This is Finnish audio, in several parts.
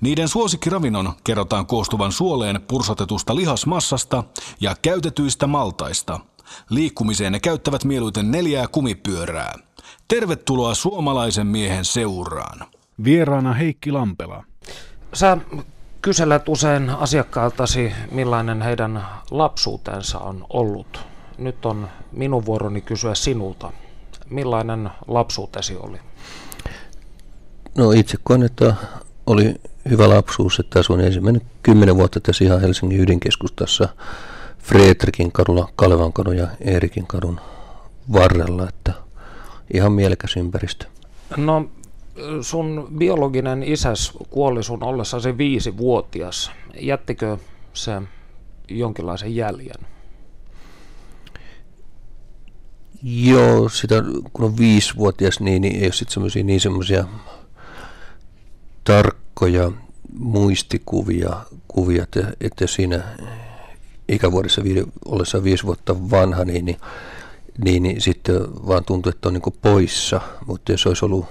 Niiden suosikkiravinnon kerrotaan koostuvan suoleen pursotetusta lihasmassasta ja käytetyistä maltaista. Liikkumiseen ne käyttävät mieluiten neljää kumipyörää. Tervetuloa suomalaisen miehen seuraan. Vieraana Heikki Lampela. Sä kyselet usein asiakkailtasi, millainen heidän lapsuutensa on ollut. Nyt on minun vuoroni kysyä sinulta. Millainen lapsuutesi oli? No itse koen, että oli hyvä lapsuus, että asuin ensimmäinen kymmenen vuotta tässä ihan Helsingin ydinkeskustassa Fredrikin kadulla, Kalevan kadun ja Eerikin kadun varrella, että ihan mielekäs ympäristö. No sun biologinen isäs kuoli sun ollessasi viisi-vuotias. Jättikö se jonkinlaisen jäljen? Joo, sitä, kun on viisivuotias, niin, niin ei ole sitten semmoisia niin semmoisia tarkkoja muistikuvia, kuvia, että, että siinä ikävuodessa viide, ollessa viisi vuotta vanha, niin, niin, niin, niin sitten vaan tuntuu, että on niin poissa. Mutta jos olisi ollut,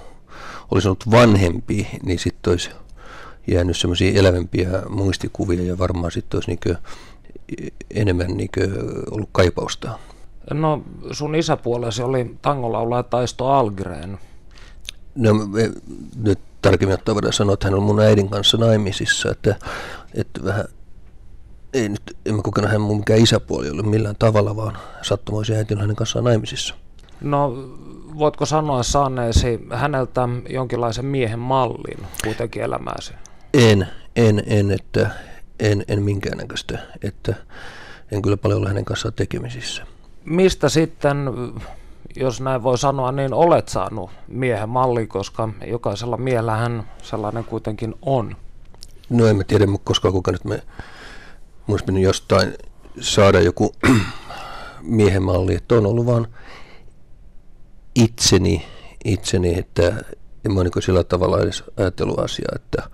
olisi ollut vanhempi, niin sitten olisi jäänyt semmoisia elävämpiä muistikuvia ja varmaan sitten olisi niin enemmän niin ollut kaipausta. No sun isäpuolesi oli tangolaulaja Taisto Algren. No nyt tarkemmin ottaen voidaan sanoa, että hän on mun äidin kanssa naimisissa, että, että vähän ei nyt, en mä kokenut hän mun mikään isäpuoli ollut millään tavalla, vaan sattumoisin äiti on hänen kanssaan naimisissa. No, voitko sanoa saaneesi häneltä jonkinlaisen miehen mallin kuitenkin elämääsi? En, en, en, että en, en minkäännäköistä, että en kyllä paljon ole hänen kanssaan tekemisissä. Mistä sitten jos näin voi sanoa, niin olet saanut miehen malli, koska jokaisella miehellähän sellainen kuitenkin on. No en mä tiedä, koska kuka nyt me olisi mennyt jostain saada joku miehen malli, että on ollut vaan itseni, itseni että en mä niin sillä tavalla edes ajatellut asiaa, että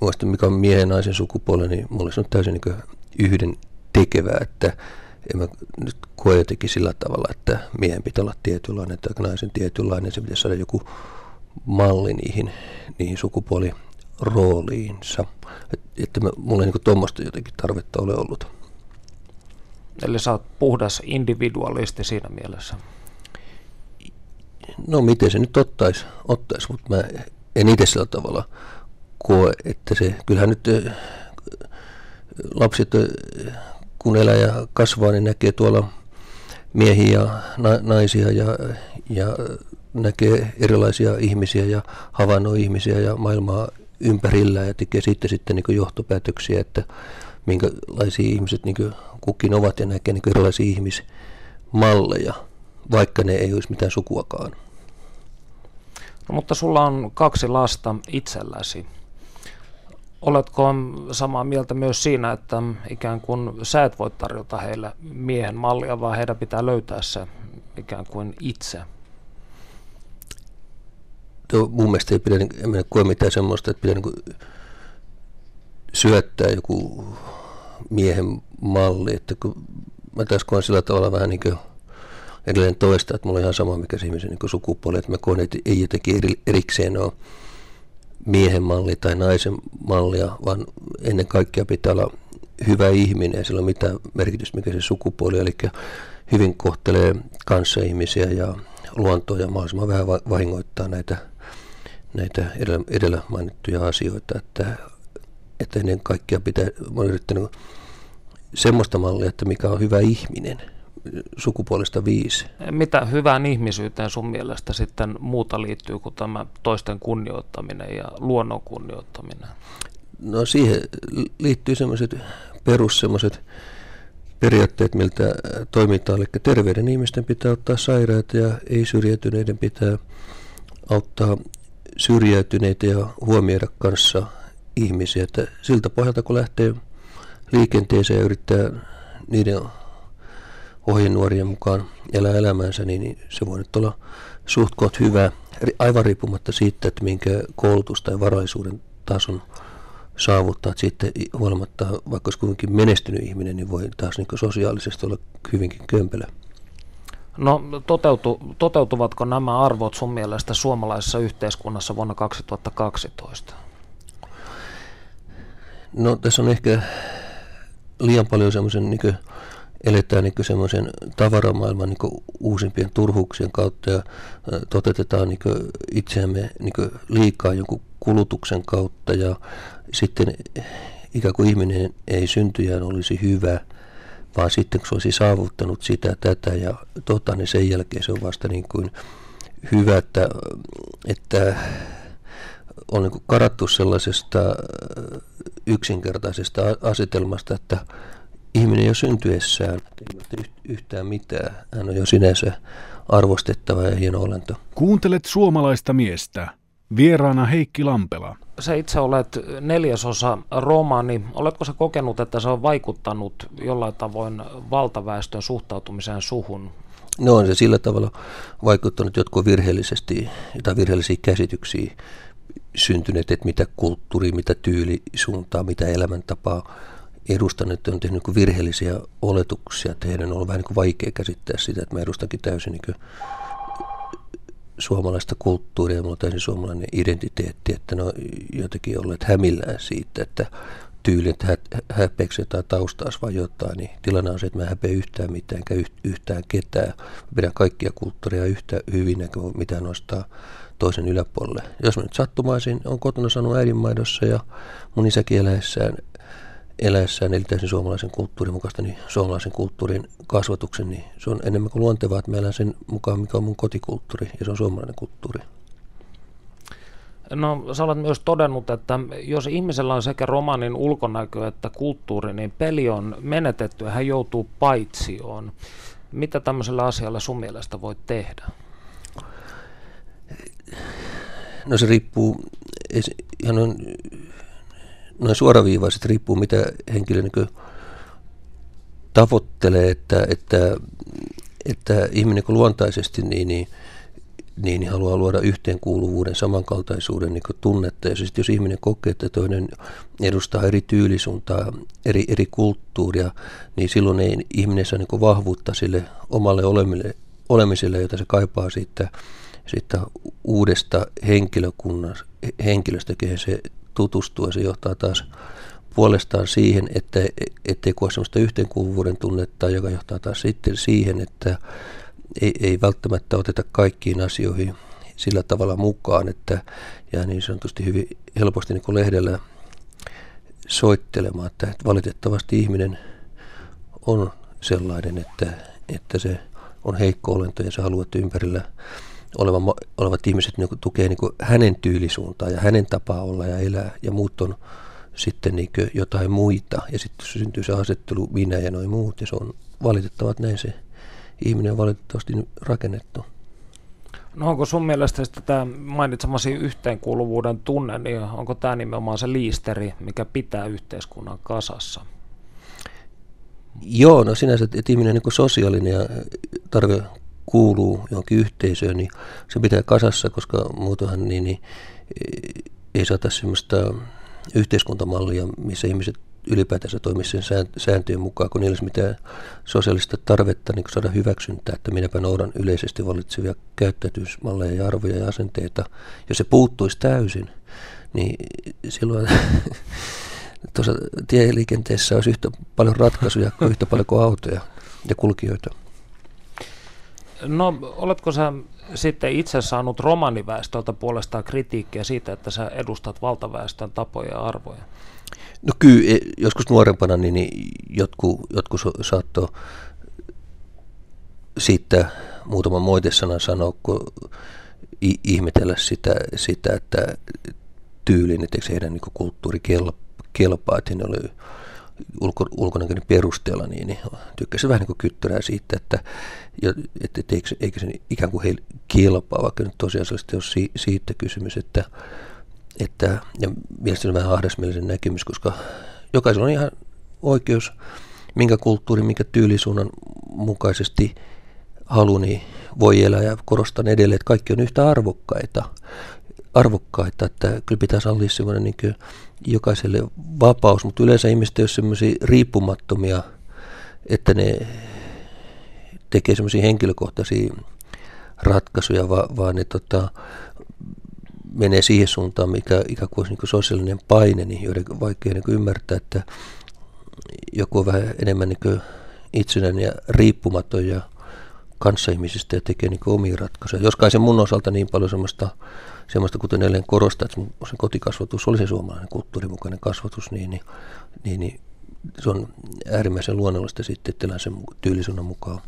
muista mikä on miehen naisen sukupuoli, niin mulle se on täysin niin yhden tekevää, että en mä nyt koe jotenkin sillä tavalla, että miehen pitää olla tietynlainen tai naisen tietynlainen, se pitäisi saada joku malli niihin, niihin sukupuolirooliinsa. Et, että mä, mulla ei niin tuommoista jotenkin tarvetta ole ollut. Eli sä oot puhdas individualisti siinä mielessä? No miten se nyt ottaisi, ottais, mutta mä en itse sillä tavalla koe, että se, kyllähän nyt lapset kun elää ja kasvaa, niin näkee tuolla miehiä ja na- naisia ja, ja näkee erilaisia ihmisiä ja havainnoi ihmisiä ja maailmaa ympärillä ja tekee sitten, sitten niin johtopäätöksiä, että minkälaisia ihmiset niin kukin ovat ja näkee niin erilaisia ihmismalleja, vaikka ne ei olisi mitään sukuakaan. No, mutta sulla on kaksi lasta itselläsi. Oletko samaa mieltä myös siinä, että ikään kuin sä et voi tarjota heille miehen mallia, vaan heidän pitää löytää se ikään kuin itse? Tuo, mun mielestä ei pidä, en koe mitään semmoista, että pitää niin syöttää joku miehen malli, että kun mä tässä koen sillä tavalla vähän niin kuin edelleen toista, että mulla on ihan sama mikä se ihmisen niin sukupuoli, että mä koen, että ei jotenkin erikseen ole miehen malli tai naisen mallia, vaan ennen kaikkea pitää olla hyvä ihminen. Ja sillä on mitään merkitystä, mikä se sukupuoli, eli hyvin kohtelee kanssaihmisiä ja luontoa ja mahdollisimman vähän vahingoittaa näitä, näitä edellä, edellä mainittuja asioita, että, että ennen kaikkea pitää, olen yrittänyt semmoista mallia, että mikä on hyvä ihminen – sukupuolesta viisi. Mitä hyvään ihmisyyteen sun mielestä sitten muuta liittyy kuin tämä toisten kunnioittaminen ja luonnon kunnioittaminen? No siihen liittyy semmoiset perus semmoiset periaatteet, miltä toimitaan. Eli terveyden ihmisten pitää ottaa sairaita ja ei syrjäytyneiden pitää auttaa syrjäytyneitä ja huomioida kanssa ihmisiä. Että siltä pohjalta kun lähtee liikenteeseen ja yrittää niiden ohjenuorien mukaan elää elämänsä, niin, niin se voi nyt olla suht koht hyvä, aivan riippumatta siitä, että minkä koulutus- tai varallisuuden tason saavuttaa. Että sitten huolimatta, vaikka olisi kuitenkin menestynyt ihminen, niin voi taas niin sosiaalisesti olla hyvinkin kömpelö. No toteutu, toteutuvatko nämä arvot sun mielestä suomalaisessa yhteiskunnassa vuonna 2012? No tässä on ehkä liian paljon semmoisen niin eletään niin semmoisen tavaramaailman niin uusimpien turhuuksien kautta ja toteutetaan niin itseämme niin liikaa jonkun kulutuksen kautta ja sitten ikään kuin ihminen ei syntyjään olisi hyvä, vaan sitten kun se olisi saavuttanut sitä, tätä ja tota, niin sen jälkeen se on vasta niin kuin hyvä, että, että on niin karattu sellaisesta yksinkertaisesta asetelmasta, että ihminen jo syntyessään ei yhtään mitään. Hän on jo sinänsä arvostettava ja hieno olento. Kuuntelet suomalaista miestä. Vieraana Heikki Lampela. Sä itse olet neljäsosa romani. Oletko sä kokenut, että se on vaikuttanut jollain tavoin valtaväestön suhtautumiseen suhun? No on se sillä tavalla vaikuttanut jotkut virheellisesti tai virheellisiä käsityksiä syntyneet, että mitä kulttuuri, mitä tyyli suuntaa, mitä elämäntapaa edustan, että on tehnyt niin virheellisiä oletuksia, että heidän on ollut vähän niin kuin vaikea käsittää sitä, että mä edustankin täysin niin suomalaista kulttuuria ja mulla on täysin suomalainen identiteetti, että ne on jotenkin olleet hämillään siitä, että tyylin, hä, häpeäksi jotain taustaa vai jotain, niin tilanne on se, että mä häpeä yhtään mitään, yhtään ketään. Mä pidän kaikkia kulttuuria yhtä hyvin, eikä mitä nostaa toisen yläpuolelle. Jos mä nyt sattumaisin, on kotona saanut äidinmaidossa ja mun isäkin eläessään eläessään, eli täysin suomalaisen kulttuurin mukaista, niin suomalaisen kulttuurin kasvatuksen, niin se on enemmän kuin luontevaa, että mä elän sen mukaan, mikä on mun kotikulttuuri, ja se on suomalainen kulttuuri. No sä olet myös todennut, että jos ihmisellä on sekä romanin ulkonäkö että kulttuuri, niin peli on menetetty ja hän joutuu paitsioon. Mitä tämmöisellä asialla sun mielestä voi tehdä? No se riippuu ihan on noin suoraviivaiset riippuu mitä henkilö niin tavoittelee, että, että, että ihminen kun luontaisesti niin, niin, niin, niin haluaa luoda yhteenkuuluvuuden, samankaltaisuuden niin tunnetta. Ja sitten jos ihminen kokee, että toinen edustaa eri tyylisuuntaa, eri, eri kulttuuria, niin silloin ei ihminen saa niin vahvuutta sille omalle olemiselle, jota se kaipaa siitä, siitä uudesta henkilökunnasta, henkilöstä, kehen se tutustua. Se johtaa taas puolestaan siihen, että ettei koe sellaista yhteenkuuluvuuden tunnetta, joka johtaa taas sitten siihen, että ei, ei välttämättä oteta kaikkiin asioihin sillä tavalla mukaan, että jää niin sanotusti hyvin helposti niin kuin lehdellä soittelemaan, että valitettavasti ihminen on sellainen, että, että se on heikko olento ja se haluaa, että ympärillä oleva, olevat ihmiset niin tukee niin hänen tyylisuuntaa ja hänen tapaa olla ja elää ja muut on sitten niin jotain muita ja sitten syntyy se asettelu minä ja noin muut ja se on valitettavat näin se ihminen on valitettavasti rakennettu. No onko sun mielestä tämä mainitsemasi yhteenkuuluvuuden tunne, niin onko tämä nimenomaan se liisteri, mikä pitää yhteiskunnan kasassa? Joo, no sinänsä, että ihminen on niin sosiaalinen ja tarve kuuluu johonkin yhteisöön, niin se pitää kasassa, koska muutoinhan niin, niin, ei saata sellaista yhteiskuntamallia, missä ihmiset ylipäätänsä toimisi sen sääntöjen mukaan, kun niillä olisi mitään sosiaalista tarvetta niin saada hyväksyntää, että minäpä noudan yleisesti valitsevia käyttäytymismalleja ja arvoja ja asenteita. Jos se puuttuisi täysin, niin silloin tuossa tieliikenteessä olisi yhtä paljon ratkaisuja kuin yhtä paljon kuin autoja ja kulkijoita. No, oletko sä sitten itse saanut romaniväestöltä puolestaan kritiikkiä siitä, että sä edustat valtaväestön tapoja ja arvoja? No kyllä, e, joskus nuorempana niin, niin jotkut, jotkut saattoi siitä muutaman moitesanan sanoa, kun ihmetellä sitä, sitä että tyylin, että heidän niin kulttuuri kelpaa, että he oli ulko, ulkonäköinen perusteella, niin, niin tykkäsin vähän niin kuin siitä, että, että, että eikö, eikö se ikään kuin heille kilpaa, vaikka nyt tosiasiallisesti ole si, siitä kysymys, että, että ja mielestäni on vähän ahdasmielisen näkemys, koska jokaisella on ihan oikeus, minkä kulttuuri, minkä tyylisuunnan mukaisesti haluni voi elää ja korostan edelleen, että kaikki on yhtä arvokkaita. Arvokkaita että kyllä pitää sallia semmoinen niin jokaiselle vapaus, mutta yleensä ihmiset ei ole semmoisia riippumattomia, että ne tekee semmoisia henkilökohtaisia ratkaisuja, vaan, vaan ne tota, menee siihen suuntaan, mikä ikään kuin olisi niin sosiaalinen paine, niin joiden vaikea niin ymmärtää, että joku on vähän enemmän niin itsenäinen ja riippumaton ja kanssaihmisistä ja tekee niin omia ratkaisuja. Joskaan se mun osalta niin paljon semmoista, semmoista kuten eilen korostaa, että se kotikasvatus oli se suomalainen kulttuurimukainen kasvatus, niin, niin, niin, niin se on äärimmäisen luonnollista sitten, että sen tyylisuunnan mukaan.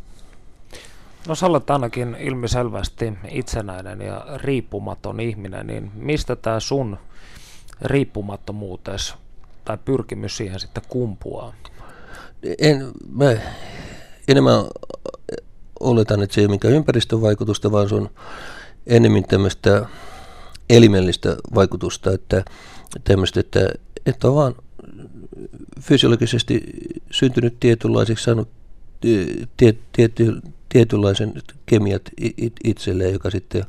No sä olet ainakin ilmiselvästi itsenäinen ja riippumaton ihminen, niin mistä tämä sun riippumattomuutes tai pyrkimys siihen sitten kumpuaa? En, mä enemmän oletan, että se ei ole mikään ympäristövaikutusta, vaan se on enemmän tämmöistä elimellistä vaikutusta, että tämmöistä, että, että on vaan fysiologisesti syntynyt tietynlaiseksi, saanut tie, tiety, tietynlaisen kemiat itselleen, joka sitten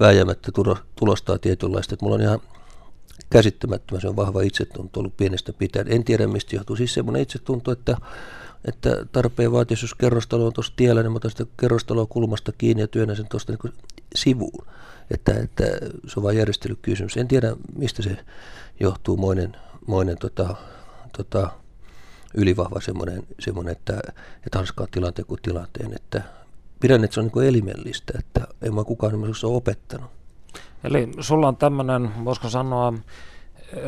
vääjäämättä tulostaa tietynlaista. Että mulla on ihan käsittämättömän se on vahva itsetunto ollut pienestä pitäen. En tiedä mistä johtuu. Siis semmoinen itsetunto, että, että tarpeen vaatiessa, jos kerrostalo on tuossa tiellä, niin mä otan sitä kerrostaloa kulmasta kiinni ja työnnän sen tuosta niin sivuun. Että, että se on vain järjestelykysymys. En tiedä mistä se johtuu, moinen, moinen tota, tota, ylivahva semmoinen, semmoinen että, että hanskaa tilanteen kuin tilanteen. Että pidän, että se on niin elimellistä, että en mä kukaan ole opettanut. Eli sulla on tämmöinen, voisiko sanoa,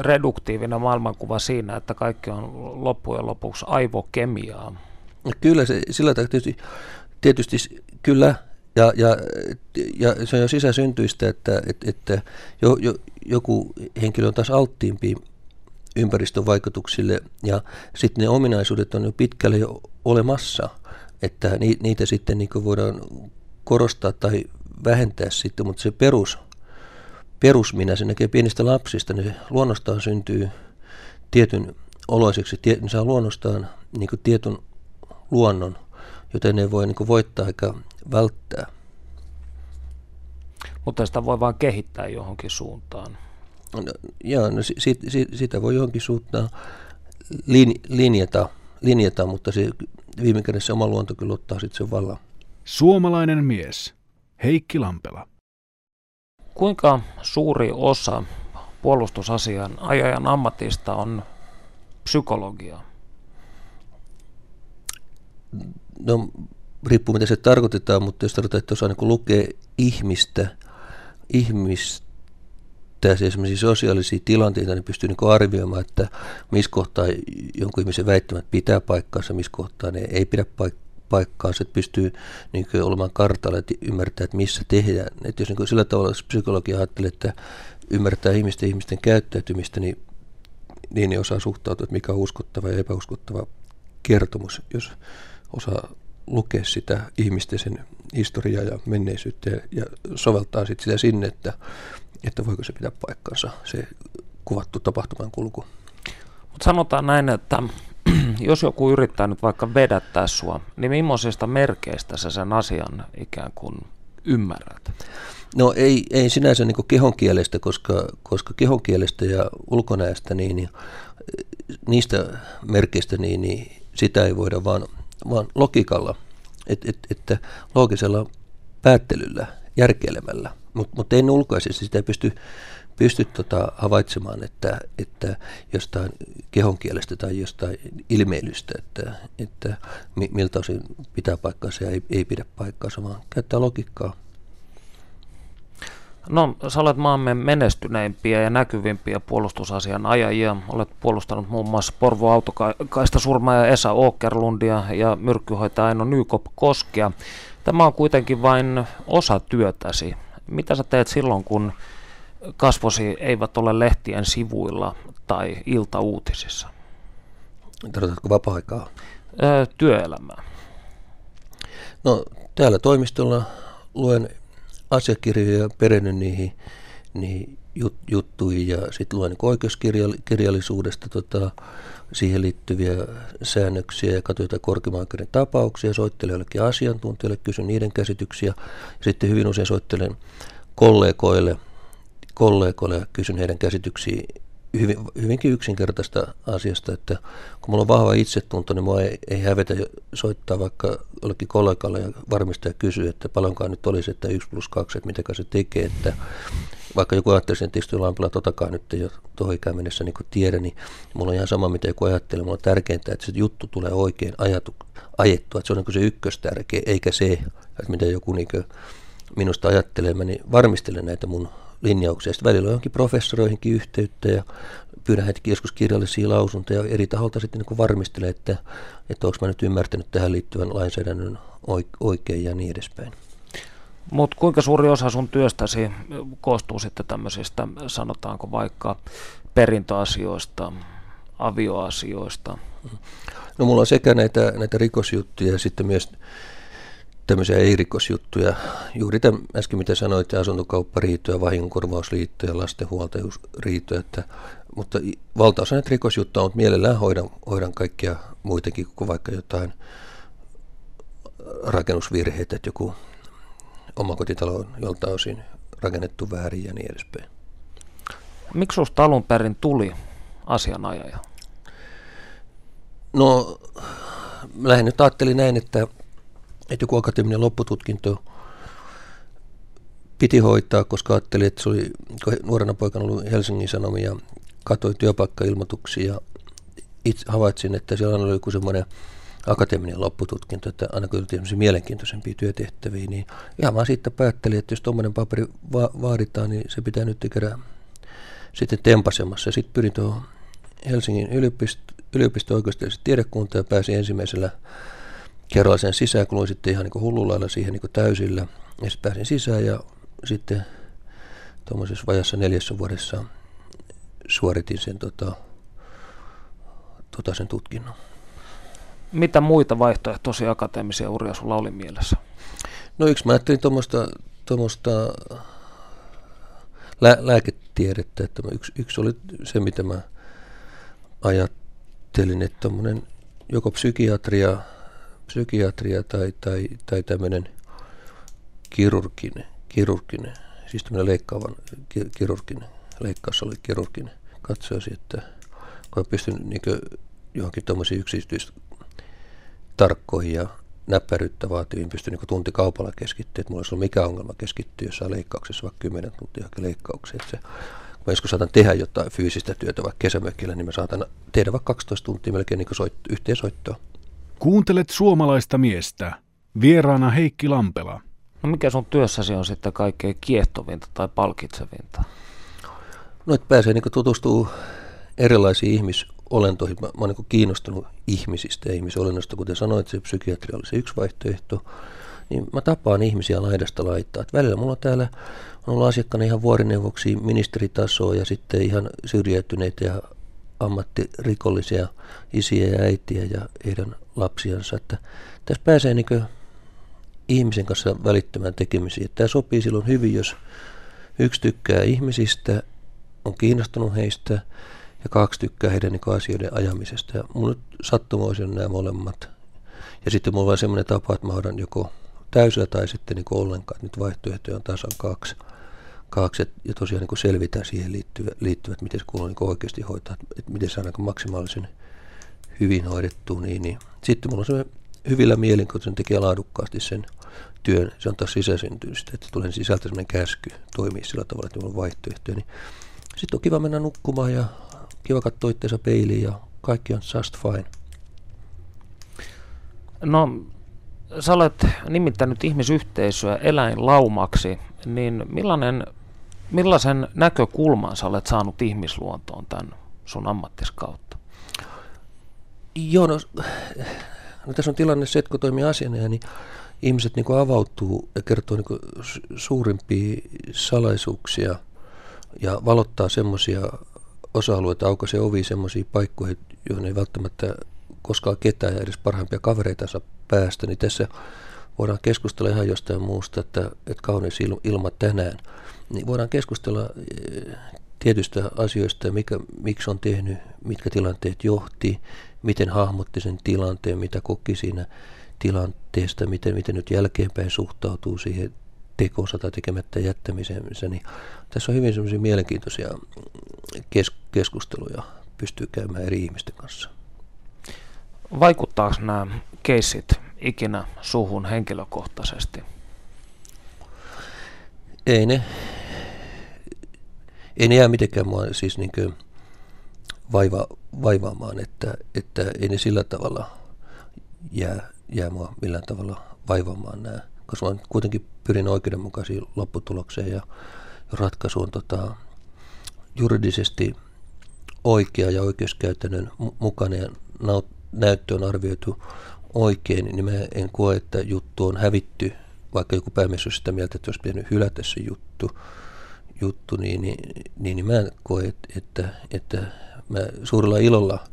reduktiivinen maailmankuva siinä, että kaikki on loppujen lopuksi aivokemiaa. Kyllä se sillä tavalla tietysti, tietysti kyllä, ja, ja, ja se on jo sisäsyntyistä, että, että, että jo, jo, joku henkilö on taas alttiimpi ympäristön vaikutuksille ja sitten ne ominaisuudet on jo pitkälle jo olemassa, että niitä sitten niin voidaan korostaa tai vähentää sitten, mutta se perus, perusminä, se näkee pienistä lapsista, niin se luonnostaan syntyy tietyn oloiseksi, tie, niin saa luonnostaan niin tietyn luonnon, joten ne voi niin voittaa eikä välttää. Mutta sitä voi vain kehittää johonkin suuntaan. No, joo, no, sit, sit, sitä voi johonkin suuntaan lin, linjata, linjata, mutta se viime kädessä oma luonto kyllä ottaa sitten sen vallan. Suomalainen mies, Heikki Lampela. Kuinka suuri osa puolustusasian ajajan ammatista on psykologia? No, riippuu mitä se tarkoitetaan, mutta jos tarkoitetaan, että osaa niin lukea ihmistä, ihmistä yksittäisiä esimerkiksi sosiaalisia tilanteita, niin pystyy niin arvioimaan, että missä kohtaa jonkun ihmisen väittämät pitää paikkaansa, missä kohtaa ne ei pidä paikkaansa, että pystyy niin olemaan kartalla, että ymmärtää, että missä tehdään. Että jos niin sillä tavalla psykologia ajattelee, että ymmärtää ihmisten ihmisten käyttäytymistä, niin niin ne osaa suhtautua, että mikä on uskottava ja epäuskottava kertomus, jos osaa lukea sitä ihmisten sen historiaa ja menneisyyttä ja soveltaa sit sitä sinne, että että voiko se pitää paikkansa, se kuvattu tapahtuman kulku. Mutta sanotaan näin, että jos joku yrittää nyt vaikka vedättää sua, niin millaisista merkeistä sä sen asian ikään kuin ymmärrät? No ei, ei sinänsä niin kehonkielestä, koska, koska kehonkielestä ja ulkonäöstä, niin, niin niistä merkeistä, niin, niin sitä ei voida vaan, vaan logiikalla, et, et, että loogisella päättelyllä, järkeilemällä mutta mut en ulkoisesti sitä pysty, pysty tota havaitsemaan, että, että jostain kehonkielestä tai jostain ilmeilystä, että, että miltä osin pitää paikkaansa ja ei, ei pidä paikkaansa, vaan käyttää logiikkaa. No, sä olet maamme menestyneimpiä ja näkyvimpiä puolustusasian ajajia. Olet puolustanut muun muassa Porvo Autokaista surmaaja Esa Åkerlundia ja myrkkyhoitaja Aino Nykop Koskia. Tämä on kuitenkin vain osa työtäsi. Mitä sä teet silloin, kun kasvosi eivät ole lehtien sivuilla tai iltauutisissa? Tarkoitatko vapaa-aikaa? Öö, työelämää. No täällä toimistolla luen asiakirjoja ja perennyn niihin, niihin jut, juttuihin ja sitten luen niin oikeuskirjallisuudesta tota, siihen liittyviä säännöksiä ja katsoin jotain korkeimman tapauksia, soittelen jollekin asiantuntijoille, kysyn niiden käsityksiä. Sitten hyvin usein soittelen kollegoille, kollegoille ja kysyn heidän käsityksiä hyvin, hyvinkin yksinkertaista asiasta, että kun mulla on vahva itsetunto, niin mua ei, ei hävetä soittaa vaikka jollekin kollegalle ja varmistaa ja kysyä, että paljonkaan nyt olisi, että 1 plus 2, että mitä se tekee, että vaikka joku ajattelisi, että istuu lampilla totakaan nyt jo tuohon ikään mennessä niin tiedä, niin mulla on ihan sama, mitä joku ajattelee. Mulla on tärkeintä, että se juttu tulee oikein ajatu, ajettua, että se on niin se ykköstärkeä, eikä se, että mitä joku niin minusta ajattelee. Mä niin varmistelen näitä mun linjauksia. Sitten välillä on johonkin professoroihinkin yhteyttä ja pyydän heitä joskus kirjallisia lausuntoja eri taholta sitten niin varmistelen, että, että onko mä nyt ymmärtänyt tähän liittyvän lainsäädännön oikein ja niin edespäin. Mutta kuinka suuri osa sun työstäsi koostuu sitten tämmöisistä, sanotaanko vaikka perintöasioista, avioasioista? No mulla on sekä näitä, näitä rikosjuttuja ja sitten myös tämmöisiä ei-rikosjuttuja. Juuri tämän äsken mitä sanoit, asuntokauppariitoja, vahingonkorvausliittoja, lastenhuoltajuusriitoja, että, mutta valtaosa näitä rikosjuttuja on, mutta mielellään hoidan, hoidan kaikkia muitakin kuin vaikka jotain rakennusvirheitä, että joku omakotitalo on joltain osin rakennettu väärin ja niin edespäin. Miksi sinusta alun perin tuli asianajaja? No, lähinnä nyt ajattelin näin, että, että joku akateeminen loppututkinto piti hoitaa, koska ajattelin, että se oli nuorena poikana ollut Helsingin Sanomia, katsoin työpaikkailmoituksia ja itse havaitsin, että siellä oli joku semmoinen akateeminen loppututkinto, että aina kun tuli mielenkiintoisempia työtehtäviä, niin ihan vaan siitä päättelin, että jos tuommoinen paperi va- vaaditaan, niin se pitää nyt tehdä sitten tempasemassa. Sitten pyrin tuohon Helsingin yliopisto, yliopisto oikeudellisesta tiedekunta ja pääsin ensimmäisellä kerralla sen sisään, kun sitten ihan niin hullulailla siihen niin täysillä. Ja sitten pääsin sisään ja sitten tuommoisessa vajassa neljässä vuodessa suoritin sen, tota, tota sen tutkinnon. Mitä muita vaihtoehtoisia akateemisia uria sulla oli mielessä? No yksi mä ajattelin tuommoista lää, lääketiedettä, että yksi, yksi oli se, mitä mä ajattelin, että joko psykiatria, psykiatria tai, tai, tai tämmöinen kirurginen, kirurginen, siis tämmöinen leikkaavan kirurginen, leikkaus oli kirurginen, katsoisi, että kun pystyn niin johonkin tuommoisiin yksityis tarkkoihin ja näppäryyttä vaativiin pystyn niin tuntikaupalla keskittyä, että mulla olisi ollut mikä ongelma keskittyä jossain leikkauksessa vaikka 10 tuntia leikkaukseen. Että se, kun mä joskus saatan tehdä jotain fyysistä työtä vaikka kesämökillä, niin mä saatan tehdä vaikka 12 tuntia melkein niin soit, yhteensoittoa. Kuuntelet suomalaista miestä. Vieraana Heikki Lampela. No mikä sun työssäsi on sitten kaikkein kiehtovinta tai palkitsevinta? No, että pääsee niin tutustuu erilaisiin ihmis olentoihin. Mä, mä oon niin kiinnostunut ihmisistä ja ihmisolennosta, kuten sanoit, se psykiatria oli se yksi vaihtoehto. Niin mä tapaan ihmisiä laidasta laittaa. Et välillä mulla on täällä on ollut asiakkaana ihan vuorineuvoksi ministeritasoa ja sitten ihan syrjäytyneitä ja ammattirikollisia isiä ja äitiä ja heidän lapsiansa. Että tässä pääsee niin ihmisen kanssa välittämään tekemisiä. Tämä sopii silloin hyvin, jos yksi tykkää ihmisistä, on kiinnostunut heistä ja kaksi tykkää heidän niin asioiden ajamisesta. Ja mun sattumoisin on nämä molemmat. Ja sitten mulla on semmoinen tapa, että mä joko täysillä tai sitten niin ollenkaan. Nyt vaihtoehtoja on tasan kaksi. Kaksi ja tosiaan niin selvitään siihen liittyvät, liittyvät miten se kuuluu niin oikeasti hoitaa, että miten saadaan maksimaalisen hyvin hoidettua. Niin, niin. Sitten mulla on semmoinen hyvillä mielin, kun sen tekee laadukkaasti sen työn. Se on taas sisäsyntyistä, että tulee sisältä semmoinen käsky toimii sillä tavalla, että on vaihtoehtoja. Niin sitten on kiva mennä nukkumaan ja kiva katsoa itseensä peiliin ja kaikki on just fine. No, sä olet nimittänyt ihmisyhteisöä eläinlaumaksi, niin millainen, millaisen näkökulman sä olet saanut ihmisluontoon tämän sun ammattis kautta? Joo, no, no tässä on tilanne se, että kun toimii asiana, niin ihmiset niin avautuu ja kertoo niin suurimpia salaisuuksia ja valottaa semmoisia osa-alueita aukaisee ovi semmoisiin paikkoihin, joihin ei välttämättä koskaan ketään ja edes parhaimpia kavereitansa päästä, niin tässä voidaan keskustella ihan jostain muusta, että, että kaunis ilma tänään. Niin voidaan keskustella eh, tietystä asioista, mikä, miksi on tehnyt, mitkä tilanteet johti, miten hahmotti sen tilanteen, mitä koki siinä tilanteesta, miten, miten nyt jälkeenpäin suhtautuu siihen tekonsa tai tekemättä jättämisensä, niin tässä on hyvin semmoisia mielenkiintoisia kes- keskusteluja pystyy käymään eri ihmisten kanssa. Vaikuttaako nämä keissit ikinä suhun henkilökohtaisesti? Ei ne, ei ne jää mitenkään mua siis niin vaiva, vaivaamaan, että, että ei ne sillä tavalla jää, jää mua millään tavalla vaivaamaan nämä, koska mä kuitenkin pyrin oikeudenmukaisiin lopputulokseen ja ratkaisu on tota, juridisesti oikea ja oikeuskäytännön mukainen ja näyttö on arvioitu oikein, niin mä en koe, että juttu on hävitty, vaikka joku päämies olisi sitä mieltä, että olisi pitänyt hylätä se juttu, juttu niin, niin, niin, niin mä en koe, että, että, mä suurella ilolla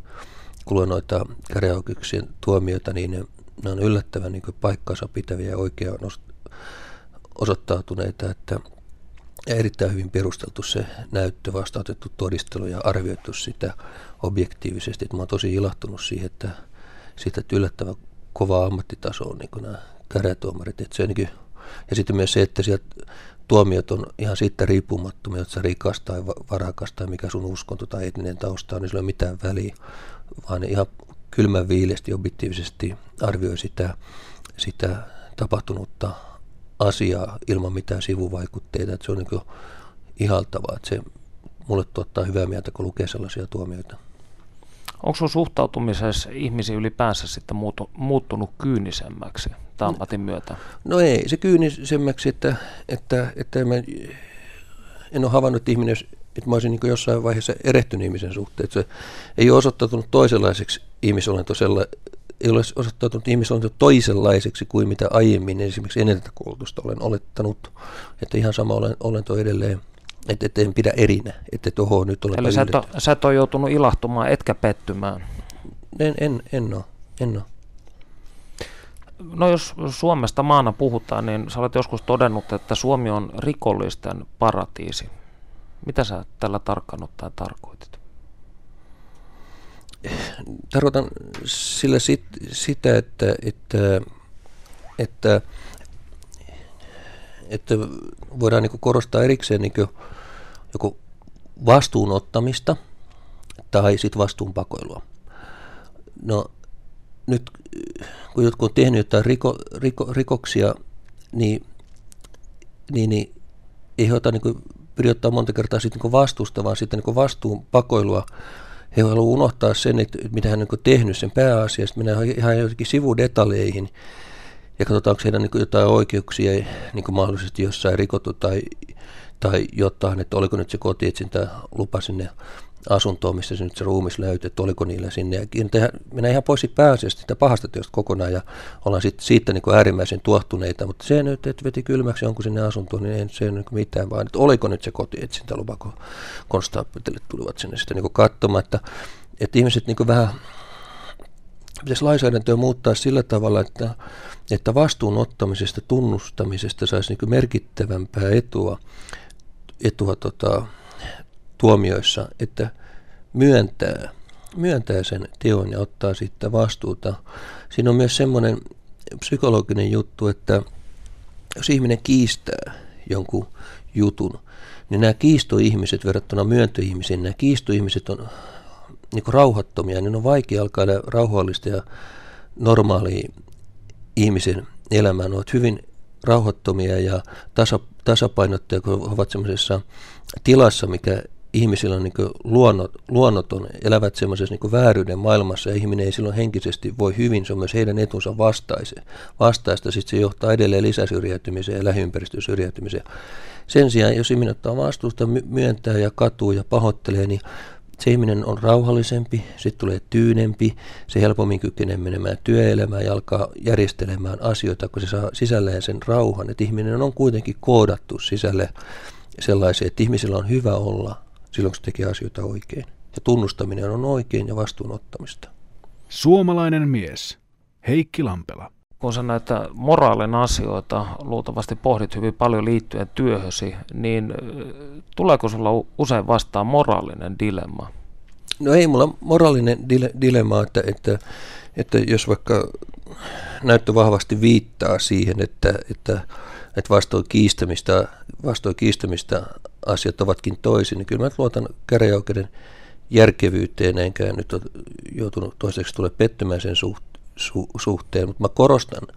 kun noita käräjäoikeuksien tuomioita, niin ne, ne on yllättävän niin paikkansa pitäviä ja oikein osoittautuneita, että erittäin hyvin perusteltu se näyttö, vastautettu todistelu ja arvioitu sitä objektiivisesti. Että mä oon tosi ilahtunut siihen, että, siitä, että yllättävän kova ammattitaso on niin nämä käräjätuomarit. Että se niin ja sitten myös se, että sieltä tuomiot on ihan siitä riippumattomia, että sä rikas tai varakas tai mikä sun uskonto tai etninen tausta on, niin sillä ei ole mitään väliä, vaan ihan kylmän viilesti objektiivisesti arvioi sitä, sitä tapahtunutta asiaa ilman mitään sivuvaikutteita. Että se on niin ihaltavaa, että se mulle tuottaa hyvää mieltä, kun lukee sellaisia tuomioita. Onko sun suhtautumisessa ihmisiin ylipäänsä sitten muuttunut kyynisemmäksi tämän myötä? No ei se kyynisemmäksi, että, että, että mä en ole havainnut, että ihminen, että mä olisin niin jossain vaiheessa erehtynyt ihmisen suhteen. Että se ei ole osoittautunut toisenlaiseksi ihmisolento ei ole osoittautunut ihmisolento toisenlaiseksi kuin mitä aiemmin esimerkiksi tätä koulutusta olen olettanut. Että ihan sama olento edelleen että et en pidä erinä, että tuohon oho, nyt olen Eli sä et, ole, sä et ole joutunut ilahtumaan, etkä pettymään. En, en, en ole, en ole. No jos Suomesta maana puhutaan, niin sä olet joskus todennut, että Suomi on rikollisten paratiisi. Mitä sä tällä tarkkaan ottaen tarkoitit? Tarkoitan sillä sit, sitä, että, että, että, että voidaan niin korostaa erikseen niin joko vastuunottamista tai sitten vastuunpakoilua. No nyt kun jotkut on tehnyt jotain riko, riko, rikoksia, niin, niin, niin ei he ota niin pyri ottaa monta kertaa sitten niin vastuusta, vaan sitten niin vastuunpakoilua. He haluavat unohtaa sen, että mitä hän on tehnyt sen pääasiasta, mennään ihan jotenkin sivudetaljeihin ja katsotaan, onko heidän niin jotain oikeuksia niin mahdollisesti jossain rikottu tai tai jotain, että oliko nyt se kotietsintä lupa sinne asuntoon, missä se nyt se ruumis löytyi, että oliko niillä sinne. Ja mennään ihan pois pääasiasta sitä pahasta teosta kokonaan ja ollaan sit, siitä niin äärimmäisen tuottuneita, mutta se nyt, että veti kylmäksi jonkun sinne asuntoon, niin ei se ole niin mitään, vaan että oliko nyt se kotietsintälupa, kun konstaapelit tulivat sinne sitten niin katsomaan, että, että ihmiset niin vähän pitäisi lainsäädäntöä muuttaa sillä tavalla, että, että vastuun ottamisesta, tunnustamisesta saisi niin merkittävämpää etua etua tota, tuomioissa, että myöntää, myöntää sen teon ja ottaa sitten vastuuta. Siinä on myös semmoinen psykologinen juttu, että jos ihminen kiistää jonkun jutun, niin nämä kiistoihmiset verrattuna myöntöihmisiin, nämä kiistoihmiset on niin rauhattomia, niin on vaikea alkaa rauhallista ja normaalia ihmisen elämään. Ne ovat hyvin rauhattomia ja tasa, tasapainottuja, kun ovat semmoisessa tilassa, mikä ihmisillä on niin luonnot, luonnoton, elävät semmoisessa niin vääryyden maailmassa ja ihminen ei silloin henkisesti voi hyvin, se on myös heidän etunsa vastaise, vastaista, sitten se johtaa edelleen lisäsyrjäytymiseen ja lähiympäristön syrjäytymiseen. Sen sijaan, jos ihminen ottaa vastuusta, myöntää ja katuu ja pahoittelee, niin se ihminen on rauhallisempi, sitten tulee tyynempi, se helpommin kykenee menemään työelämään ja alkaa järjestelemään asioita, kun se saa sisälleen sen rauhan. Että ihminen on kuitenkin koodattu sisälle sellaiseen, että ihmisillä on hyvä olla silloin, kun se tekee asioita oikein. Ja tunnustaminen on oikein ja vastuunottamista. Suomalainen mies. Heikki Lampela. Kun sä näitä moraalin asioita luultavasti pohdit hyvin paljon liittyen työhösi, niin tuleeko sulla usein vastaan moraalinen dilemma? No ei mulla moraalinen dile- dilemma, että, että, että jos vaikka näyttö vahvasti viittaa siihen, että, että, että vastoin, kiistämistä, vastoin kiistämistä asiat ovatkin toisin, niin kyllä mä luotan käräjäoikeuden järkevyyteen, enkä nyt ole joutunut toiseksi tule pettymään sen suhteen su- suhteen, mutta mä korostan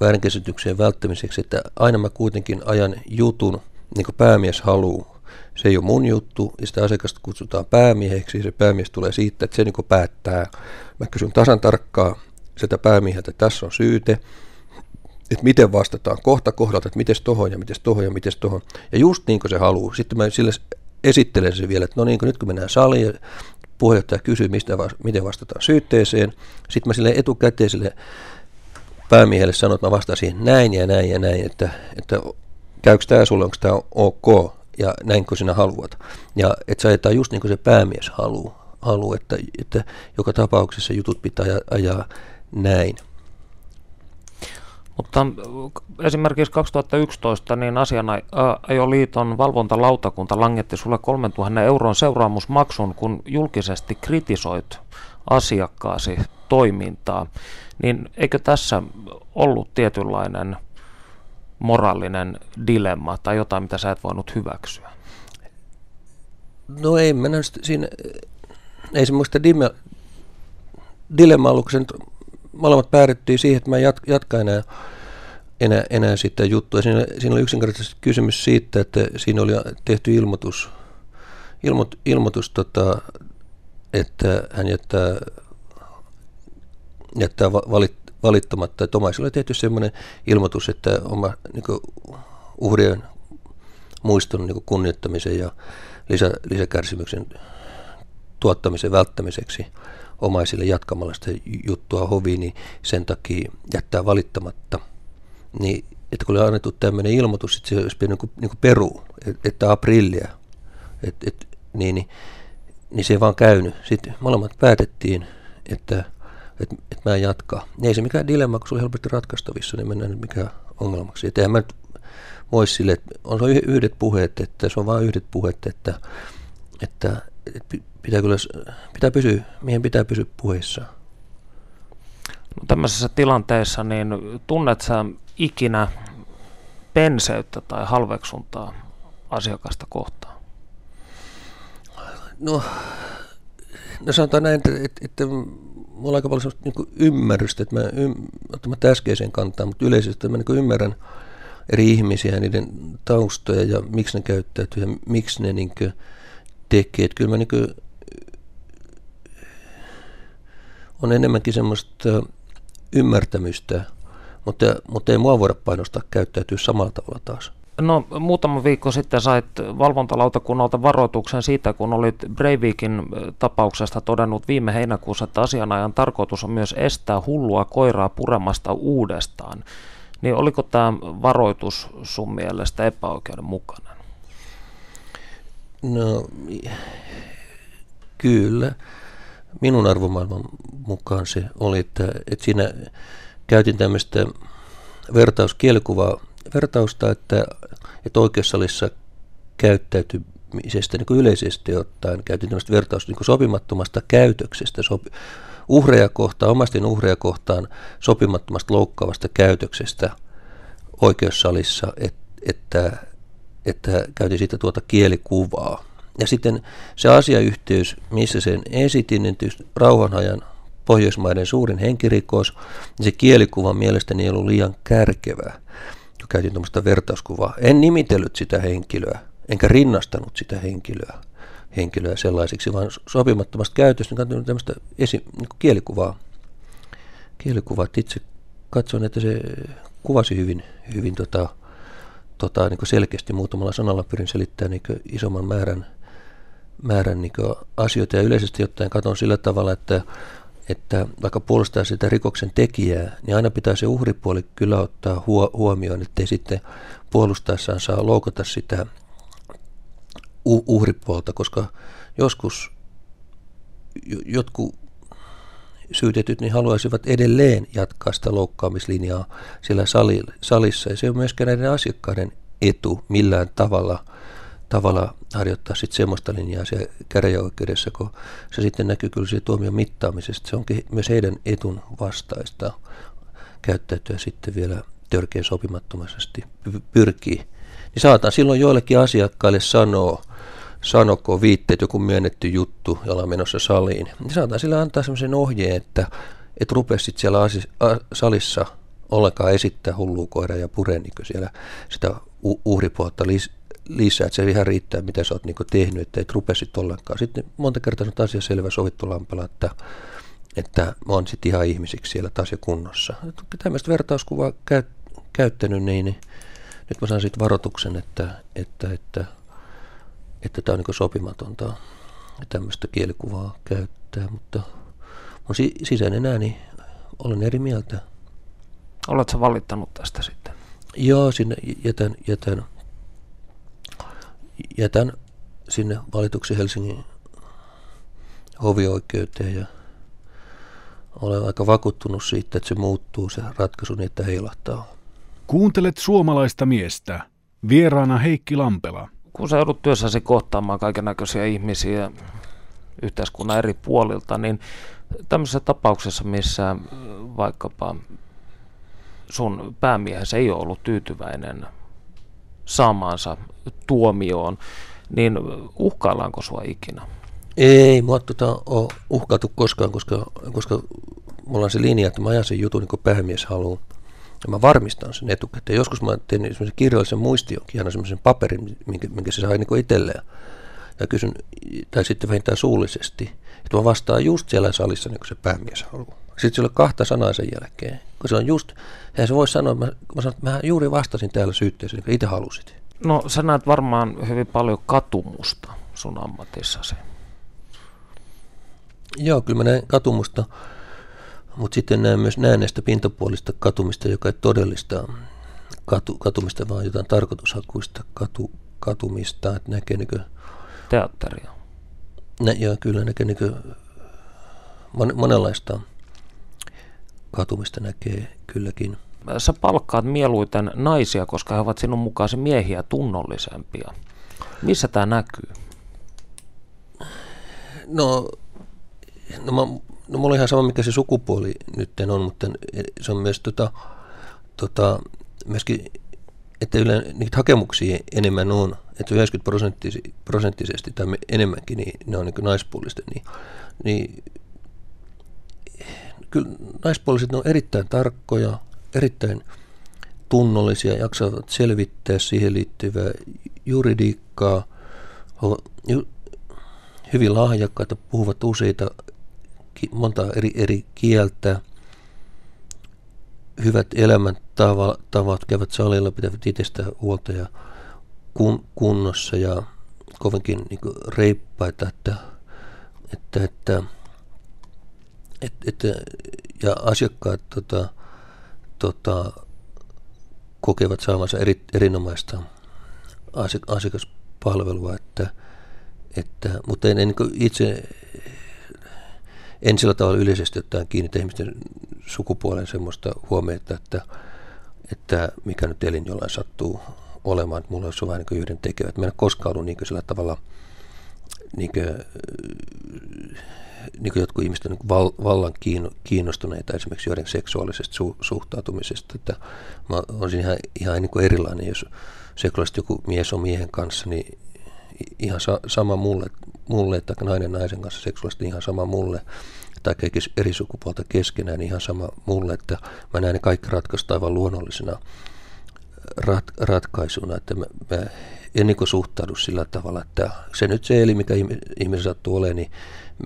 väärinkäsityksien välttämiseksi, että aina mä kuitenkin ajan jutun niin kuin päämies haluaa. Se ei ole mun juttu, ja sitä asiakasta kutsutaan päämieheksi, se päämies tulee siitä, että se niin päättää. Mä kysyn tasan tarkkaa sitä päämieheltä, että tässä on syyte, että miten vastataan kohta kohdalta, että miten tohon ja miten tohon ja miten tohon. Ja just niin kuin se haluaa. Sitten mä sille esittelen se vielä, että no niin, kun nyt kun mennään saliin, puheenjohtaja kysyy, mistä, miten vastataan syytteeseen. Sitten mä sille etukäteiselle päämiehelle sanon, että mä vastaan siihen näin ja näin ja näin, että, että käykö tämä sulle, onko tämä ok ja näin kuin sinä haluat. Ja että se ajetaan just niin kuin se päämies haluaa, haluaa että, että joka tapauksessa jutut pitää ajaa näin. Mutta esimerkiksi 2011 niin Asianajoliiton valvontalautakunta langetti sulle 3000 euron seuraamusmaksun, kun julkisesti kritisoit asiakkaasi toimintaa. Niin eikö tässä ollut tietynlainen moraalinen dilemma tai jotain, mitä sä et voinut hyväksyä? No ei, mennä siinä, ei semmoista dilemmaa ollut, molemmat päädyttiin siihen, että mä jat, jatkan enää, enää, enää sitä juttua. Siinä, siinä oli yksinkertaisesti kysymys siitä, että siinä oli tehty ilmoitus, ilmoit, ilmoitus tota, että hän jättää, jättää valit, valittamatta. Että omaisilla oli tehty sellainen ilmoitus, että oma niin kuin, uhrien muiston niin kuin kunnioittamisen ja lisä, lisäkärsimyksen tuottamisen välttämiseksi – omaisille jatkamalla sitä juttua hoviin, niin sen takia jättää valittamatta. Niin, että kun oli annettu tämmöinen ilmoitus, että se olisi pitänyt niin niin peru, että aprillia, et, et, niin, niin, niin, se ei vaan käynyt. Sitten molemmat päätettiin, että et, et mä en jatkaa. Niin ei se mikään dilemma, kun se oli helposti ratkaistavissa, niin mennään nyt mikään ongelmaksi. Että mä nyt voisi sille, että on se yhdet puheet, että se on vain yhdet puheet, että, että, että pitää kyllä, pitää pysyä, mihin pitää pysyä puheissaan. No, tämmöisessä tilanteessa, niin tunnet sä ikinä penseyttä tai halveksuntaa asiakasta kohtaan? No, no sanotaan näin, että, että, että mulla on aika paljon niin ymmärrystä, että mä, ym, ottamatta äskeiseen kantaa, mutta yleisesti että mä niin ymmärrän eri ihmisiä ja niiden taustoja ja miksi ne käyttäytyy ja miksi ne niin tekee. Että kyllä mä niin on enemmänkin semmoista ymmärtämystä, mutta, mutta ei mua voida painostaa käyttäytyä samalla tavalla taas. No muutama viikko sitten sait valvontalautakunnalta varoituksen siitä, kun olit Breivikin tapauksesta todennut viime heinäkuussa, että asianajan tarkoitus on myös estää hullua koiraa puremasta uudestaan. Niin oliko tämä varoitus sun mielestä epäoikeudenmukainen? No kyllä minun arvomaailman mukaan se oli, että, että siinä käytin tämmöistä vertauskielikuvaa, vertausta, että, että oikeussalissa käyttäytymisestä niin yleisesti ottaen käytin tämmöistä vertausta niin sopimattomasta käytöksestä, sopi, uhreja kohtaan, omaisten uhreja kohtaan sopimattomasta loukkaavasta käytöksestä oikeussalissa, että, että, että käytin siitä tuota kielikuvaa. Ja sitten se asiayhteys, missä sen esitin, niin rauhanhajan Pohjoismaiden suurin henkirikos, niin se kielikuva mielestäni ei ollut liian kärkevää. Käytin tuommoista vertauskuvaa. En nimitellyt sitä henkilöä, enkä rinnastanut sitä henkilöä, henkilöä sellaisiksi, vaan sopimattomasta käytöstä niin tämmöistä esi- niin kielikuvaa. Kielikuvaa, itse katsoin, että se kuvasi hyvin, hyvin tota, tota, niin selkeästi muutamalla sanalla pyrin selittämään niin isomman määrän määrän niin asioita ja yleisesti ottaen katson sillä tavalla, että, että vaikka puolustaa sitä rikoksen tekijää, niin aina pitää se uhripuoli kyllä ottaa huomioon, ettei sitten puolustaessaan saa loukata sitä uhripuolta, koska joskus jotkut syytetyt niin haluaisivat edelleen jatkaa sitä loukkaamislinjaa siellä salissa. Ja se on myöskään näiden asiakkaiden etu millään tavalla, tavalla harjoittaa sitten semmoista linjaa siellä käräjäoikeudessa, kun se sitten näkyy kyllä siihen tuomion mittaamisesta. Se onkin myös heidän etun vastaista käyttäytyä sitten vielä törkeä sopimattomasti pyrkii. Niin saataan silloin joillekin asiakkaille sanoa, sanoko viitteet joku myönnetty juttu, jolla on menossa saliin, niin saattaa sille antaa sellaisen ohjeen, että et rupesit siellä salissa ollenkaan esittää hullukoira ja pure niin siellä sitä uhripuolta lis- lisää, että se ihan riittää, mitä sä oot niin tehnyt, että et rupesit ollenkaan. Sitten monta kertaa on asia selvä sovittu lampala, että, että mä oon sitten ihan ihmisiksi siellä taas ja kunnossa. Tämmöistä vertauskuvaa käy, käyttänyt, niin, niin nyt mä saan sitten varoituksen, että, että, että että tämä on niin sopimatonta tämmöistä kielikuvaa käyttää, mutta mun sisäinen ääni, olen eri mieltä. Oletko valittanut tästä sitten? Joo, sinne jätän, jätän, jätän sinne valituksen Helsingin hovioikeuteen ja olen aika vakuuttunut siitä, että se muuttuu se ratkaisu niin, että heilahtaa. Kuuntelet suomalaista miestä. Vieraana Heikki Lampela kun sä joudut työssäsi kohtaamaan kaiken näköisiä ihmisiä yhteiskunnan eri puolilta, niin tämmöisessä tapauksessa, missä vaikkapa sun päämiehesi ei ole ollut tyytyväinen saamaansa tuomioon, niin uhkaillaanko sua ikinä? Ei, mua tota, ole uhkailtu koskaan, koska, koska mulla on se linja, että mä ajan sen jutun niin kuin päämies haluaa. Ja mä varmistan sen etukäteen. Joskus mä teen semmoisen kirjallisen muistionkin, aina semmoisen paperin, minkä, minkä se saa niin itselleen. Ja kysyn, tai sitten vähintään suullisesti, että mä vastaan just siellä salissa, niin kuin se päämies haluaa. Sitten sillä kahta sanaa sen jälkeen, kun se on just, ja se voi sanoa, mä, mä, sanon, että mä juuri vastasin täällä syytteeseen, kuin itse halusit. No sä näet varmaan hyvin paljon katumusta sun ammatissasi. Joo, kyllä mä näen katumusta. Mutta sitten näen myös näistä pintapuolista katumista, joka ei todellista katu, katumista, vaan jotain tarkoitushakuista katu, katumista. Että näkee niin Teatteria. Nä, joo, kyllä näkee niin mon, monenlaista katumista näkee kylläkin. Sä palkkaat mieluiten naisia, koska he ovat sinun mukaasi miehiä tunnollisempia. Missä tämä näkyy? No, no mä No mulla on ihan sama, mikä se sukupuoli nyt on, mutta se on myös tota, tota, myöskin, että yle, niitä hakemuksia enemmän on, että 90 prosenttisesti tai enemmänkin, niin ne on niin naispuolisten, niin, niin kyllä naispuoliset ne on erittäin tarkkoja, erittäin tunnollisia, jaksavat selvittää siihen liittyvää juridiikkaa, hyvin lahjakkaita, puhuvat useita monta eri, eri kieltä, hyvät elämäntavat, käyvät salilla, pitävät itsestään huolta ja kun, kunnossa ja kovinkin niin reippaita, että, että, että, että, että ja asiakkaat tota, tota, kokevat saavansa eri, erinomaista asiakaspalvelua, että, että, mutta en, en niin itse en sillä tavalla yleisesti ottaen kiinnitä ihmisten sukupuolen semmoista huomiota, että, että mikä nyt elin jollain sattuu olemaan, että mulla olisi vähän niin yhden tekevä. Mä en koskaan ollut niin sillä tavalla niin kuin, niin kuin jotkut ihmiset niin val, vallan kiinnostuneita esimerkiksi joiden seksuaalisesta su, suhtautumisesta. Että mä olisin ihan, ihan niin kuin erilainen, jos seksuaalisesti joku mies on miehen kanssa, niin ihan sa, sama mulle, mulle, että nainen naisen kanssa seksuaalisesti ihan sama mulle, tai eri sukupuolta keskenään ihan sama mulle, että mä näen ne kaikki ratkaista aivan luonnollisena rat, ratkaisuna, että mä, mä en niin suhtaudu sillä tavalla, että se nyt se eli, mikä ihminen sattuu olemaan, niin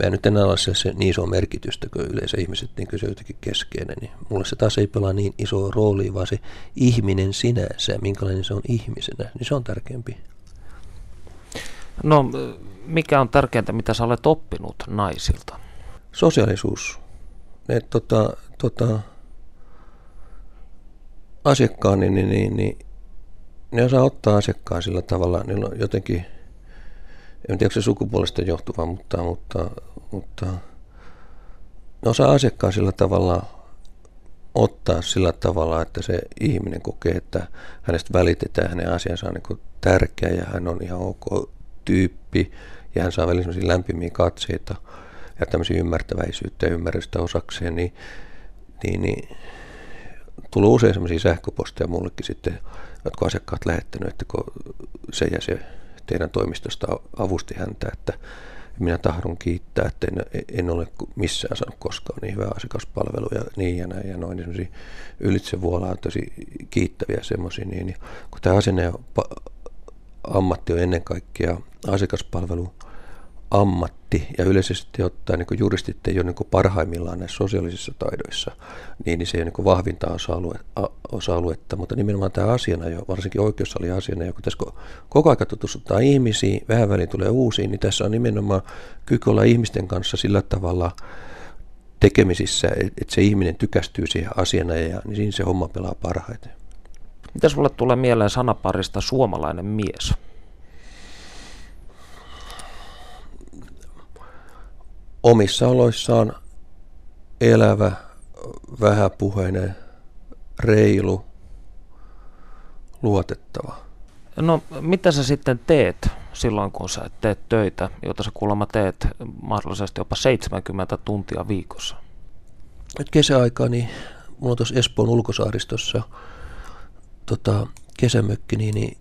mä en nyt enää ole se, se niin iso merkitystä kuin yleensä ihmiset, niin se jotenkin keskeinen, niin mulle se taas ei pelaa niin iso rooli, vaan se ihminen sinänsä, minkälainen se on ihmisenä, niin se on tärkeämpi. No, mikä on tärkeintä, mitä sä olet oppinut naisilta? Sosiaalisuus. Ne, tota, tota, asiakkaan, niin, niin, niin, niin ne osaa ottaa asiakkaan sillä tavalla, niillä on jotenkin, en tiedä se sukupuolesta johtuva, mutta, mutta, mutta ne osaa asiakkaan sillä tavalla ottaa sillä tavalla, että se ihminen kokee, että hänestä välitetään, hänen asiansa on niin tärkeä ja hän on ihan ok tyyppi ja hän saa välillä lämpimiä katseita ja tämmöisiä ymmärtäväisyyttä ja ymmärrystä osakseen, niin, niin, niin tullut usein semmoisia sähköposteja mullekin sitten, jotka asiakkaat lähettänyt, että kun se ja se teidän toimistosta avusti häntä, että minä tahdon kiittää, että en, en ole missään saanut koskaan niin hyvää asiakaspalvelua ja niin ja näin ja noin, niin semmoisia ylitsevuolaa tosi kiittäviä semmoisia, niin, niin kun tämä asenne ja ammatti on ennen kaikkea asiakaspalvelu ammatti ja yleisesti ottaen niin juristit ei ole niin parhaimmillaan näissä sosiaalisissa taidoissa, niin, niin se ei ole niin vahvinta osa-alue, osa-aluetta, mutta nimenomaan tämä asiana jo, varsinkin oli asiana, kun tässä koko ajan tutustutaan ihmisiin, vähän väliin tulee uusiin, niin tässä on nimenomaan kyky olla ihmisten kanssa sillä tavalla tekemisissä, että se ihminen tykästyy siihen asiana ja niin siinä se homma pelaa parhaiten. Mitä sulle tulee mieleen sanaparista suomalainen mies? Omissa oloissaan elävä, vähäpuheinen, reilu, luotettava. No mitä sä sitten teet silloin, kun sä teet töitä, joita sä kuulemma teet mahdollisesti jopa 70 tuntia viikossa? Nyt kesäaikaa, niin mulla on tuossa Espoon ulkosaaristossa tota, kesämökki, niin, niin,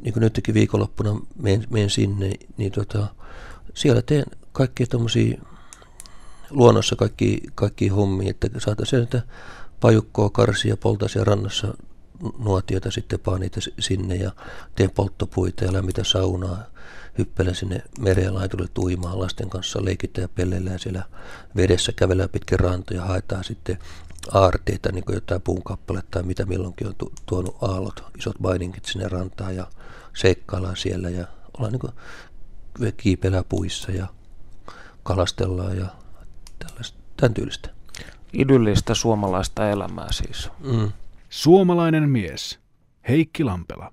niin kuin nytkin viikonloppuna menen, menen sinne, niin tota, siellä teen kaikkia tuommoisia luonnossa kaikki, kaikki hommia, että saataisiin että pajukkoa karsia poltaisia rannassa nuotiota, sitten paan niitä sinne ja teen polttopuita ja lämmitä saunaa. Hyppelen sinne mereen laitulle tuimaan lasten kanssa, leikitään ja pellellään siellä vedessä, kävellään pitkin rantoja, haetaan sitten aarteita, niin kuin jotain puunkappaletta tai mitä milloinkin on tu- tuonut aallot, isot maininkit sinne rantaan ja seikkaillaan siellä ja ollaan niin kuin kiipelää puissa ja kalastellaan ja tällaista, tämän tyylistä. Idyllistä suomalaista elämää siis. Mm. Suomalainen mies, Heikki Lampela.